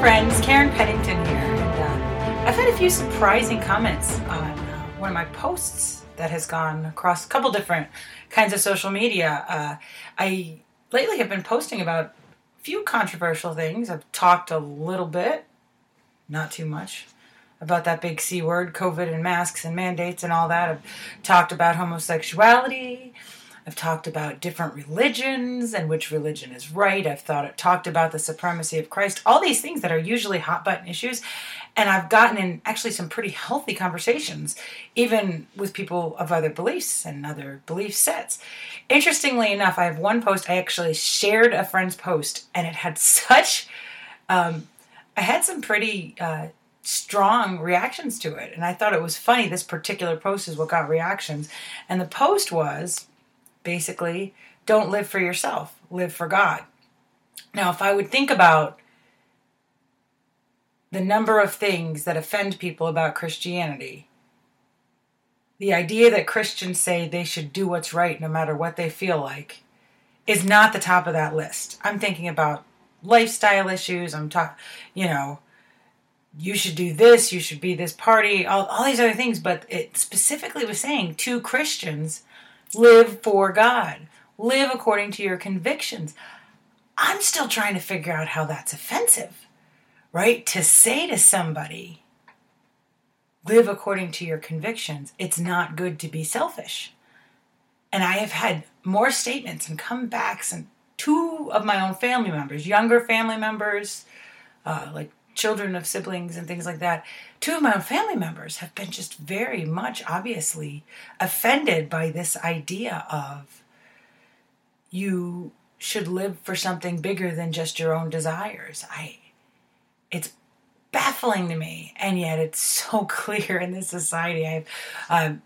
Friends, Karen Pennington here. And, uh, I've had a few surprising comments on uh, one of my posts that has gone across a couple different kinds of social media. Uh, I lately have been posting about a few controversial things. I've talked a little bit, not too much, about that big C word, COVID and masks and mandates and all that. I've talked about homosexuality. I've talked about different religions and which religion is right. I've thought it talked about the supremacy of Christ. All these things that are usually hot button issues, and I've gotten in actually some pretty healthy conversations, even with people of other beliefs and other belief sets. Interestingly enough, I have one post. I actually shared a friend's post, and it had such. Um, I had some pretty. Uh, strong reactions to it. And I thought it was funny. This particular post is what got reactions. And the post was basically don't live for yourself, live for God. Now, if I would think about the number of things that offend people about Christianity, the idea that Christians say they should do what's right no matter what they feel like is not the top of that list. I'm thinking about lifestyle issues. I'm talking, you know, you should do this, you should be this party, all, all these other things. But it specifically was saying to Christians, Live for God. Live according to your convictions. I'm still trying to figure out how that's offensive, right? To say to somebody, live according to your convictions, it's not good to be selfish. And I have had more statements and comebacks, and two of my own family members, younger family members, uh, like children of siblings and things like that, two of my own family members have been just very much obviously offended by this idea of you should live for something bigger than just your own desires. I it's baffling to me and yet it's so clear in this society. I've um,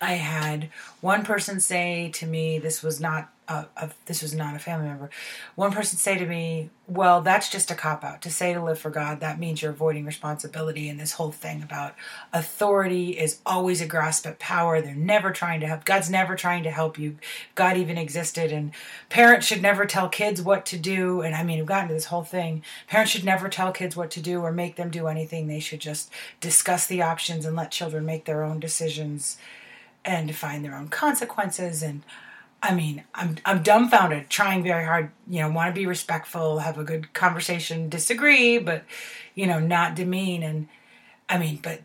I had one person say to me this was not a, this was not a family member. One person say to me, "Well, that's just a cop out. To say to live for God, that means you're avoiding responsibility." And this whole thing about authority is always a grasp at power. They're never trying to help. God's never trying to help you. God even existed, and parents should never tell kids what to do. And I mean, we've gotten to this whole thing. Parents should never tell kids what to do or make them do anything. They should just discuss the options and let children make their own decisions and find their own consequences and I mean, I'm I'm dumbfounded, trying very hard, you know, want to be respectful, have a good conversation, disagree, but you know, not demean and I mean, but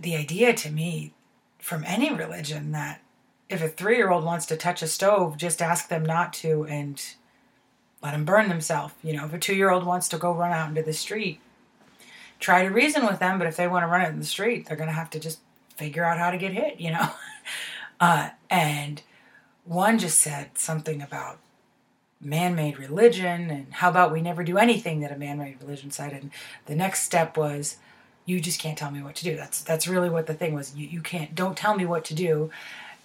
the idea to me from any religion that if a 3-year-old wants to touch a stove, just ask them not to and let them burn themselves. You know, if a 2-year-old wants to go run out into the street, try to reason with them, but if they want to run it in the street, they're going to have to just figure out how to get hit, you know. uh, and one just said something about man-made religion and how about we never do anything that a man-made religion said? And the next step was you just can't tell me what to do. That's that's really what the thing was. You, you can't don't tell me what to do.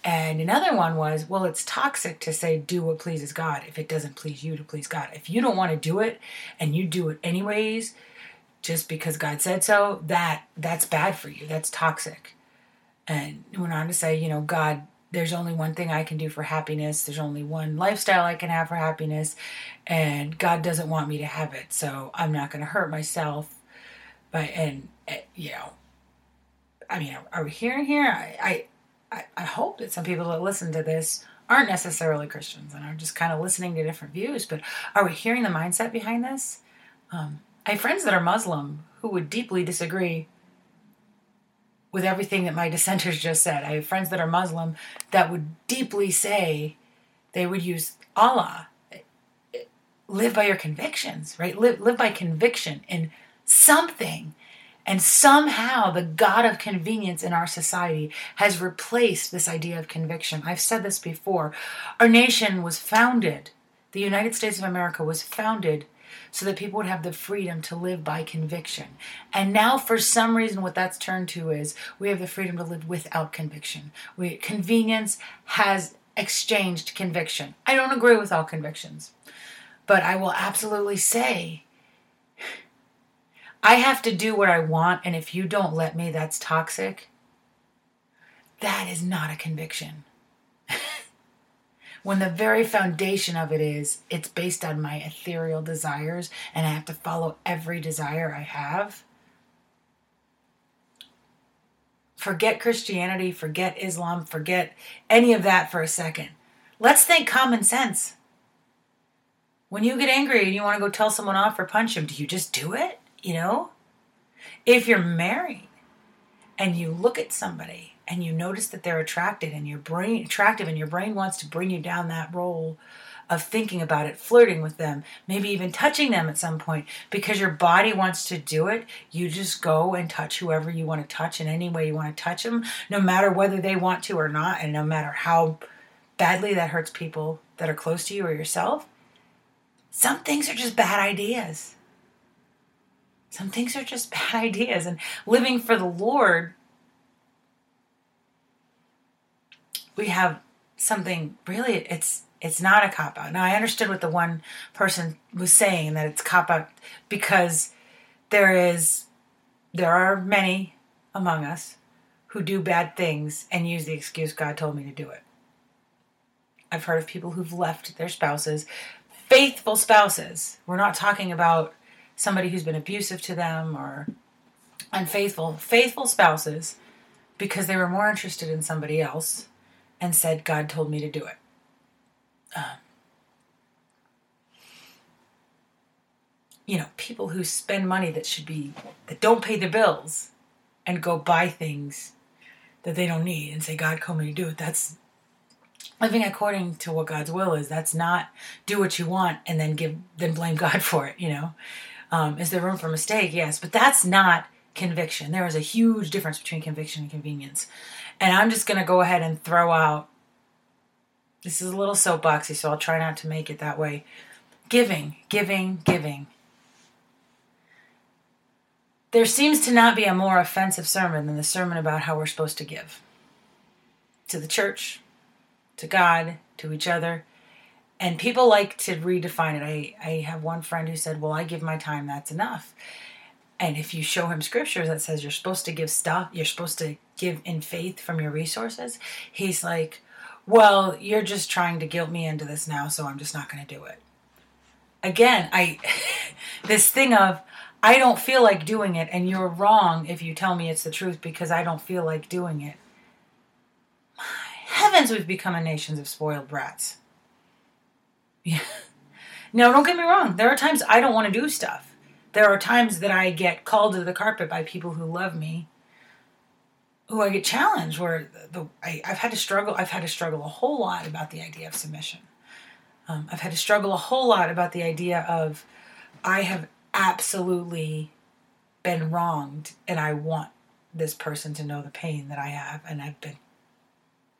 And another one was well it's toxic to say do what pleases god if it doesn't please you to please god. If you don't want to do it and you do it anyways just because god said so that that's bad for you. That's toxic. And went on to say you know god there's only one thing I can do for happiness. There's only one lifestyle I can have for happiness, and God doesn't want me to have it. So I'm not going to hurt myself. But and eh, you know, I mean, are we hearing here? I, I I hope that some people that listen to this aren't necessarily Christians and are just kind of listening to different views. But are we hearing the mindset behind this? Um, I have friends that are Muslim who would deeply disagree with everything that my dissenters just said. I have friends that are Muslim that would deeply say they would use Allah. Live by your convictions, right? Live, live by conviction in something. And somehow the God of convenience in our society has replaced this idea of conviction. I've said this before. Our nation was founded The United States of America was founded so that people would have the freedom to live by conviction. And now, for some reason, what that's turned to is we have the freedom to live without conviction. We, convenience has exchanged conviction. I don't agree with all convictions, but I will absolutely say I have to do what I want, and if you don't let me, that's toxic. That is not a conviction when the very foundation of it is it's based on my ethereal desires and I have to follow every desire I have. Forget Christianity, forget Islam, forget any of that for a second. Let's think common sense. When you get angry and you want to go tell someone off or punch them, do you just do it? You know? If you're married and you look at somebody and you notice that they're attracted and your brain attractive and your brain wants to bring you down that role of thinking about it, flirting with them, maybe even touching them at some point because your body wants to do it. You just go and touch whoever you want to touch in any way you want to touch them, no matter whether they want to or not, and no matter how badly that hurts people that are close to you or yourself. Some things are just bad ideas. Some things are just bad ideas. And living for the Lord we have something really it's it's not a cop out. Now I understood what the one person was saying that it's cop out because there is there are many among us who do bad things and use the excuse God told me to do it. I've heard of people who've left their spouses, faithful spouses. We're not talking about somebody who's been abusive to them or unfaithful, faithful spouses because they were more interested in somebody else and said, God told me to do it. Um, you know, people who spend money that should be, that don't pay their bills and go buy things that they don't need and say, God told me to do it. That's living according to what God's will is. That's not do what you want and then give, then blame God for it, you know. Um, is there room for mistake? Yes, but that's not conviction. There is a huge difference between conviction and convenience. And I'm just going to go ahead and throw out this is a little soapboxy, so I'll try not to make it that way. Giving, giving, giving. There seems to not be a more offensive sermon than the sermon about how we're supposed to give to the church, to God, to each other. And people like to redefine it. I, I have one friend who said, Well, I give my time, that's enough. And if you show him scriptures that says you're supposed to give stuff, you're supposed to give in faith from your resources, he's like, Well, you're just trying to guilt me into this now, so I'm just not going to do it. Again, I, this thing of, I don't feel like doing it, and you're wrong if you tell me it's the truth because I don't feel like doing it. My heavens, we've become a nation of spoiled brats. Yeah. Now, don't get me wrong. There are times I don't want to do stuff there are times that I get called to the carpet by people who love me, who I get challenged. Where the, I, have had to struggle. I've had to struggle a whole lot about the idea of submission. Um, I've had to struggle a whole lot about the idea of I have absolutely been wronged, and I want this person to know the pain that I have, and I've been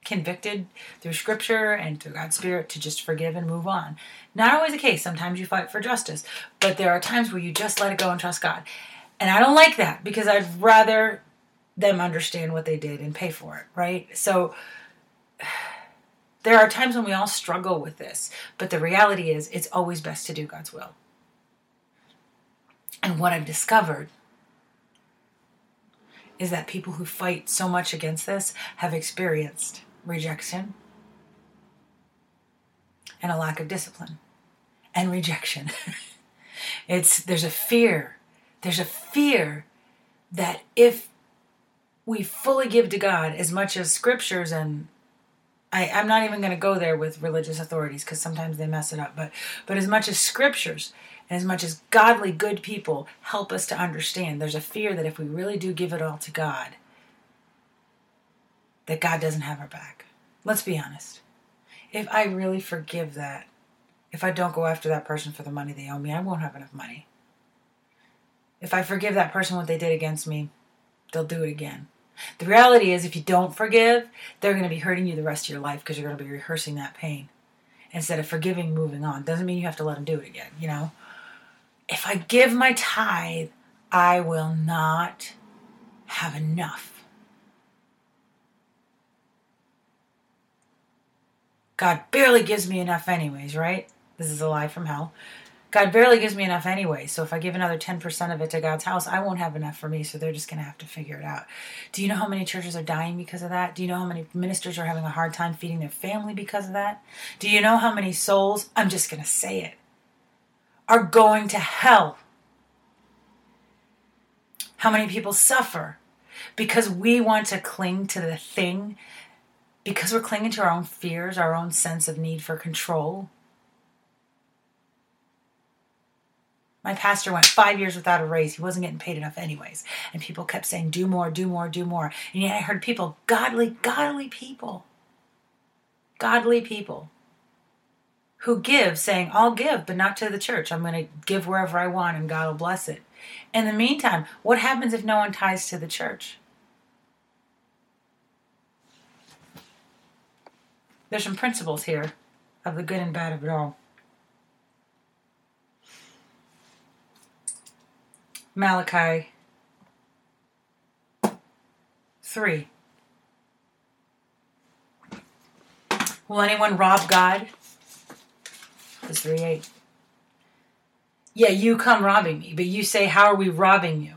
convicted through scripture and through God's Spirit to just forgive and move on. Not always the case. Sometimes you fight for justice, but there are times where you just let it go and trust God. And I don't like that because I'd rather them understand what they did and pay for it, right? So there are times when we all struggle with this, but the reality is it's always best to do God's will. And what I've discovered is that people who fight so much against this have experienced rejection, and a lack of discipline and rejection. it's there's a fear. There's a fear that if we fully give to God as much as scriptures and I, I'm not even going to go there with religious authorities because sometimes they mess it up, but but as much as scriptures and as much as godly good people help us to understand, there's a fear that if we really do give it all to God, that God doesn't have our back. Let's be honest. If I really forgive that, if I don't go after that person for the money they owe me, I won't have enough money. If I forgive that person what they did against me, they'll do it again. The reality is, if you don't forgive, they're going to be hurting you the rest of your life because you're going to be rehearsing that pain. instead of forgiving, moving on. Doesn't mean you have to let them do it again, you know? If I give my tithe, I will not have enough. God barely gives me enough, anyways, right? This is a lie from hell. God barely gives me enough anyway. So if I give another 10% of it to God's house, I won't have enough for me. So they're just going to have to figure it out. Do you know how many churches are dying because of that? Do you know how many ministers are having a hard time feeding their family because of that? Do you know how many souls, I'm just going to say it, are going to hell? How many people suffer because we want to cling to the thing, because we're clinging to our own fears, our own sense of need for control? My pastor went five years without a raise. He wasn't getting paid enough, anyways. And people kept saying, do more, do more, do more. And yet I heard people, godly, godly people, godly people who give, saying, I'll give, but not to the church. I'm going to give wherever I want and God will bless it. In the meantime, what happens if no one tithes to the church? There's some principles here of the good and bad of it all. Malachi 3. Will anyone rob God? This 3 8. Yeah, you come robbing me, but you say, How are we robbing you?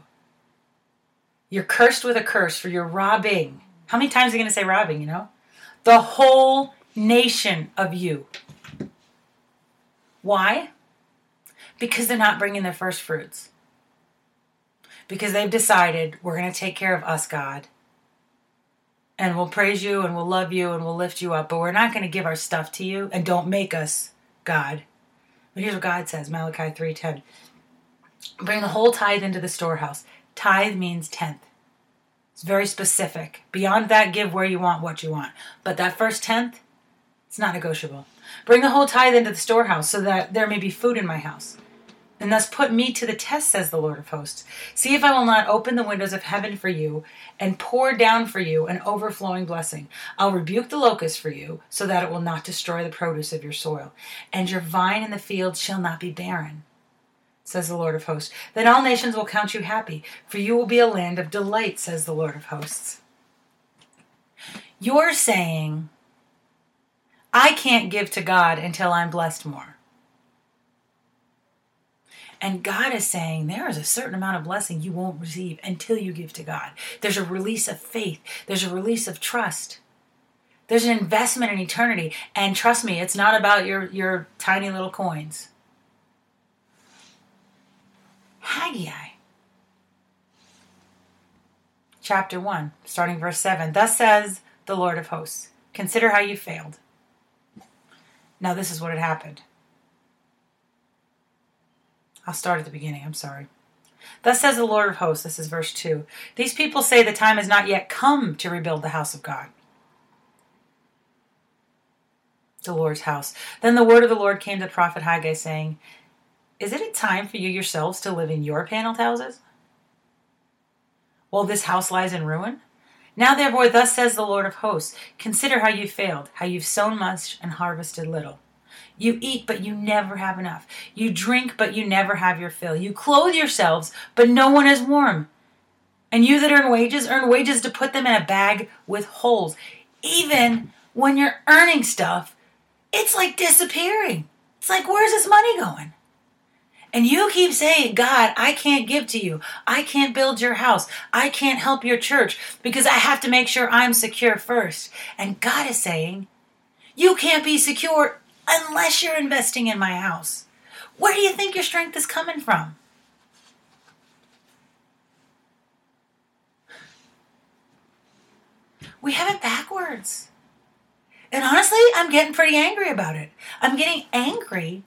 You're cursed with a curse for your robbing. How many times are you going to say robbing, you know? The whole nation of you. Why? Because they're not bringing their first fruits because they've decided we're going to take care of us, God. And we'll praise you and we'll love you and we'll lift you up, but we're not going to give our stuff to you and don't make us God. But here's what God says, Malachi 3:10. Bring the whole tithe into the storehouse. Tithe means tenth. It's very specific. Beyond that, give where you want what you want. But that first tenth, it's not negotiable. Bring the whole tithe into the storehouse so that there may be food in my house and thus put me to the test, says the Lord of hosts. See if I will not open the windows of heaven for you and pour down for you an overflowing blessing. I'll rebuke the locust for you, so that it will not destroy the produce of your soil, and your vine in the field shall not be barren, says the Lord of hosts. Then all nations will count you happy, for you will be a land of delight, says the Lord of hosts. You're saying, I can't give to God until I'm blessed more. And God is saying there is a certain amount of blessing you won't receive until you give to God. There's a release of faith, there's a release of trust. There's an investment in eternity. And trust me, it's not about your, your tiny little coins. Haggai. Chapter 1, starting verse 7. Thus says the Lord of hosts Consider how you failed. Now, this is what had happened. I'll start at the beginning. I'm sorry. Thus says the Lord of hosts, this is verse 2 These people say the time has not yet come to rebuild the house of God. The Lord's house. Then the word of the Lord came to the prophet Haggai, saying, Is it a time for you yourselves to live in your paneled houses? While this house lies in ruin? Now therefore, thus says the Lord of hosts, Consider how you failed, how you've sown much and harvested little. You eat, but you never have enough. You drink, but you never have your fill. You clothe yourselves, but no one is warm. And you that earn wages, earn wages to put them in a bag with holes. Even when you're earning stuff, it's like disappearing. It's like, where's this money going? And you keep saying, God, I can't give to you. I can't build your house. I can't help your church because I have to make sure I'm secure first. And God is saying, you can't be secure unless you're investing in my house. Where do you think your strength is coming from? We have it backwards. And honestly, I'm getting pretty angry about it. I'm getting angry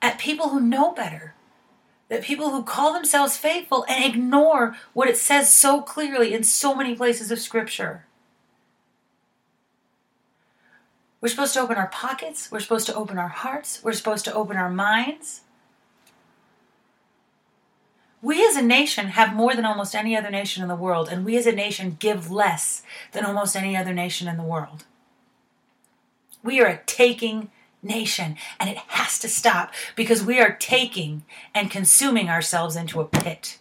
at people who know better, that people who call themselves faithful and ignore what it says so clearly in so many places of Scripture. We're supposed to open our pockets. We're supposed to open our hearts. We're supposed to open our minds. We as a nation have more than almost any other nation in the world, and we as a nation give less than almost any other nation in the world. We are a taking nation, and it has to stop because we are taking and consuming ourselves into a pit,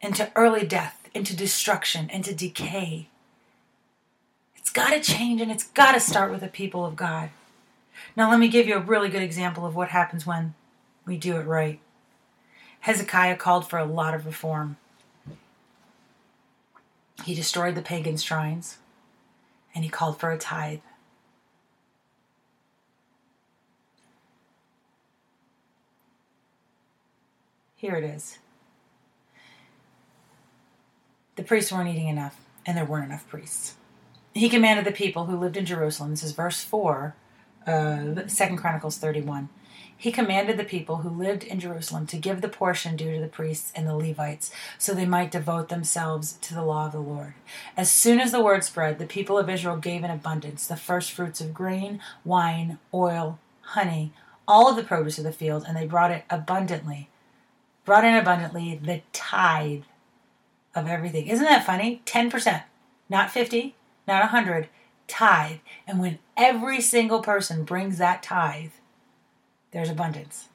into early death, into destruction, into decay. It's got to change and it's got to start with the people of God. Now, let me give you a really good example of what happens when we do it right. Hezekiah called for a lot of reform. He destroyed the pagan shrines and he called for a tithe. Here it is. The priests weren't eating enough, and there weren't enough priests. He commanded the people who lived in Jerusalem, this is verse 4 of 2 Chronicles 31. He commanded the people who lived in Jerusalem to give the portion due to the priests and the Levites, so they might devote themselves to the law of the Lord. As soon as the word spread, the people of Israel gave in abundance the first fruits of grain, wine, oil, honey, all of the produce of the field, and they brought it abundantly, brought in abundantly the tithe of everything. Isn't that funny? 10%, not 50, not 100, tithe. And when every single person brings that tithe, there's abundance.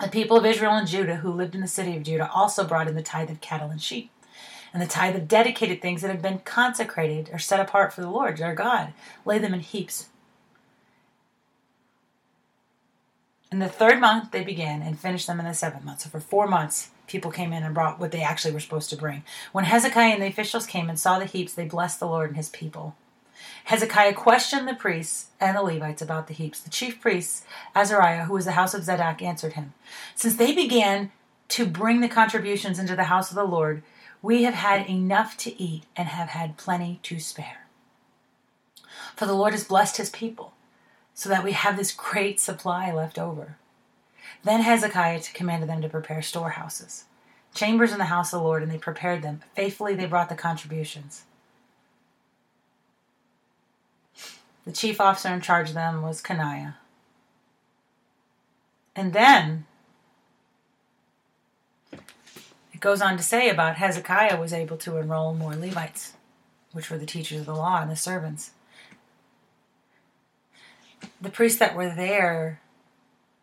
The people of Israel and Judah who lived in the city of Judah also brought in the tithe of cattle and sheep, and the tithe of dedicated things that have been consecrated or set apart for the Lord their God. Lay them in heaps. In the third month they began and finished them in the seventh month. So for four months people came in and brought what they actually were supposed to bring. When Hezekiah and the officials came and saw the heaps, they blessed the Lord and his people. Hezekiah questioned the priests and the Levites about the heaps. The chief priest, Azariah, who was the house of Zadok, answered him Since they began to bring the contributions into the house of the Lord, we have had enough to eat and have had plenty to spare. For the Lord has blessed his people, so that we have this great supply left over. Then Hezekiah commanded them to prepare storehouses, chambers in the house of the Lord, and they prepared them. Faithfully they brought the contributions. The chief officer in charge of them was Coniah. And then it goes on to say about Hezekiah was able to enroll more Levites, which were the teachers of the law and the servants. The priests that were there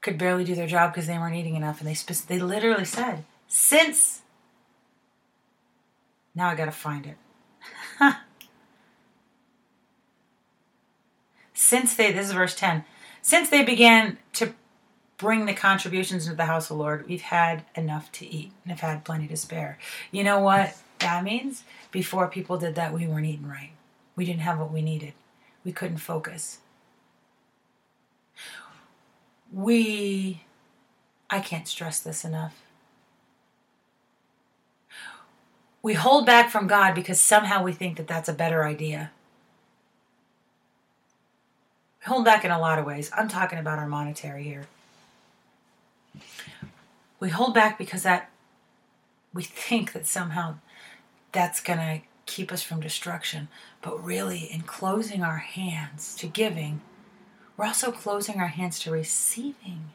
could barely do their job because they weren't eating enough, and they spe- they literally said, "Since now I got to find it." since they, this is verse 10, since they began to bring the contributions into the house of the Lord, we've had enough to eat and have had plenty to spare. You know what that means? Before people did that, we weren't eating right. We didn't have what we needed. We couldn't focus. We, I can't stress this enough. We hold back from God because somehow we think that that's a better idea We hold back in a lot of ways. I'm talking about our monetary here. We hold back because that we think that somehow that's going to keep us from destruction. But really, in closing our hands to giving, we're also closing our hands to receiving.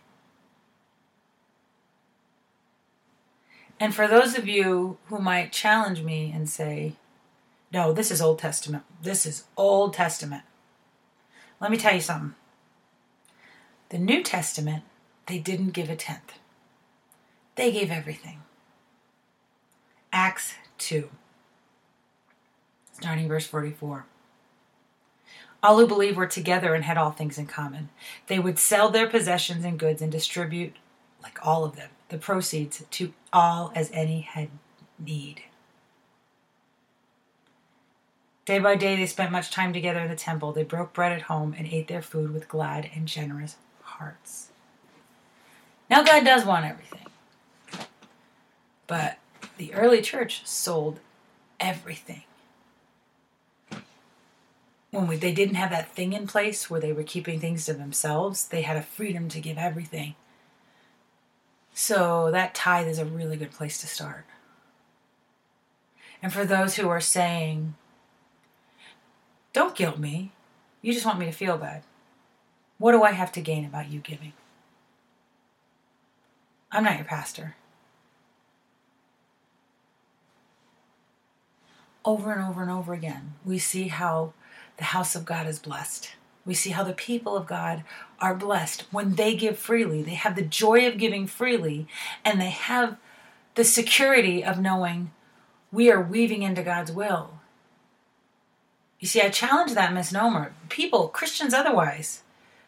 And for those of you who might challenge me and say, no, this is Old Testament. This is Old Testament. Let me tell you something. The New Testament, they didn't give a tenth, they gave everything. Acts 2, starting verse 44. All who believed were together and had all things in common. They would sell their possessions and goods and distribute, like all of them, the proceeds to all as any had need. Day by day, they spent much time together in the temple. They broke bread at home and ate their food with glad and generous hearts. Now, God does want everything. But the early church sold everything. When we, they didn't have that thing in place where they were keeping things to themselves, they had a freedom to give everything. So that tithe is a really good place to start. And for those who are saying, don't guilt me. You just want me to feel bad. What do I have to gain about you giving? I'm not your pastor. over and over and over again, we see how the house of God is blessed. We see how the people of God are blessed when they give freely. They have the joy of giving freely, and they have the security of knowing we are weaving into God's will. You see, I challenge that misnomer. People, Christians otherwise.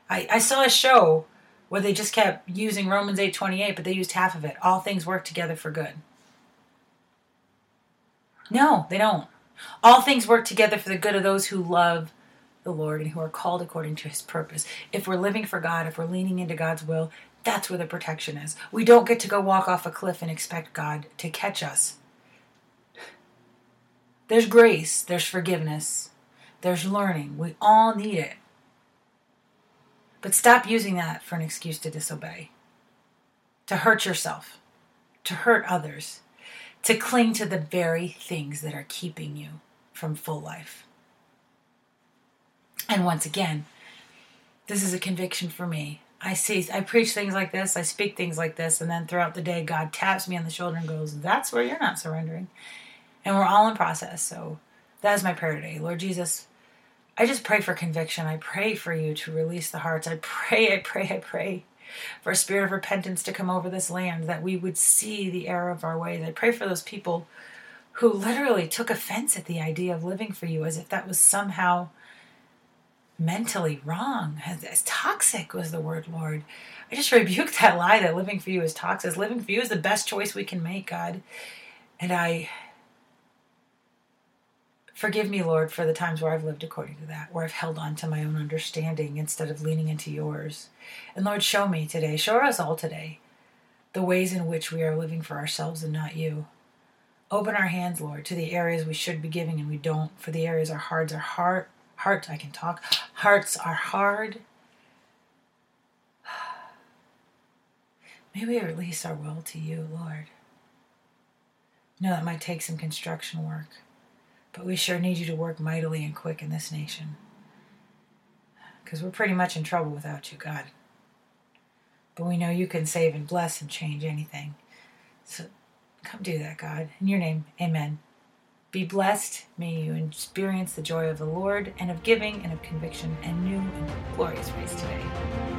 I, I saw a show where they just kept using Romans 8:28, but they used half of it. All things work together for good. No, they don't. All things work together for the good of those who love the Lord and who are called according to his purpose. If we're living for God, if we're leaning into God's will, that's where the protection is. We don't get to go walk off a cliff and expect God to catch us. There's grace, there's forgiveness, there's learning. We all need it. But stop using that for an excuse to disobey, to hurt yourself, to hurt others, to cling to the very things that are keeping you from full life. And once again, this is a conviction for me. I see, I preach things like this, I speak things like this, and then throughout the day, God taps me on the shoulder and goes, That's where you're not surrendering. And we're all in process. So that is my prayer today. Lord Jesus, I just pray for conviction. I pray for you to release the hearts. I pray, I pray, I pray for a spirit of repentance to come over this land, that we would see the error of our ways. I pray for those people who literally took offense at the idea of living for you as if that was somehow mentally wrong. As toxic was the word, Lord. I just rebuke that lie that living for you is toxic. Living for you is the best choice we can make, God. And I forgive me, Lord, for the times where I've lived according to that, where I've held on to my own understanding instead of leaning into yours. And Lord, show me today, show us all today, the ways in which we are living for ourselves and not you. Open our hands, Lord, to the areas we should be giving and we don't, for the areas our hearts are hard Hearts, I can talk. Hearts are hard. May we release our will to you, Lord. Know that might take some construction work, but we sure need you to work mightily and quick in this nation. Because we're pretty much in trouble without you, God. But we know you can save and bless and change anything. So come do that, God. In your name, amen. Be blessed. May you experience the joy of the Lord and of giving and of conviction and new and glorious ways today.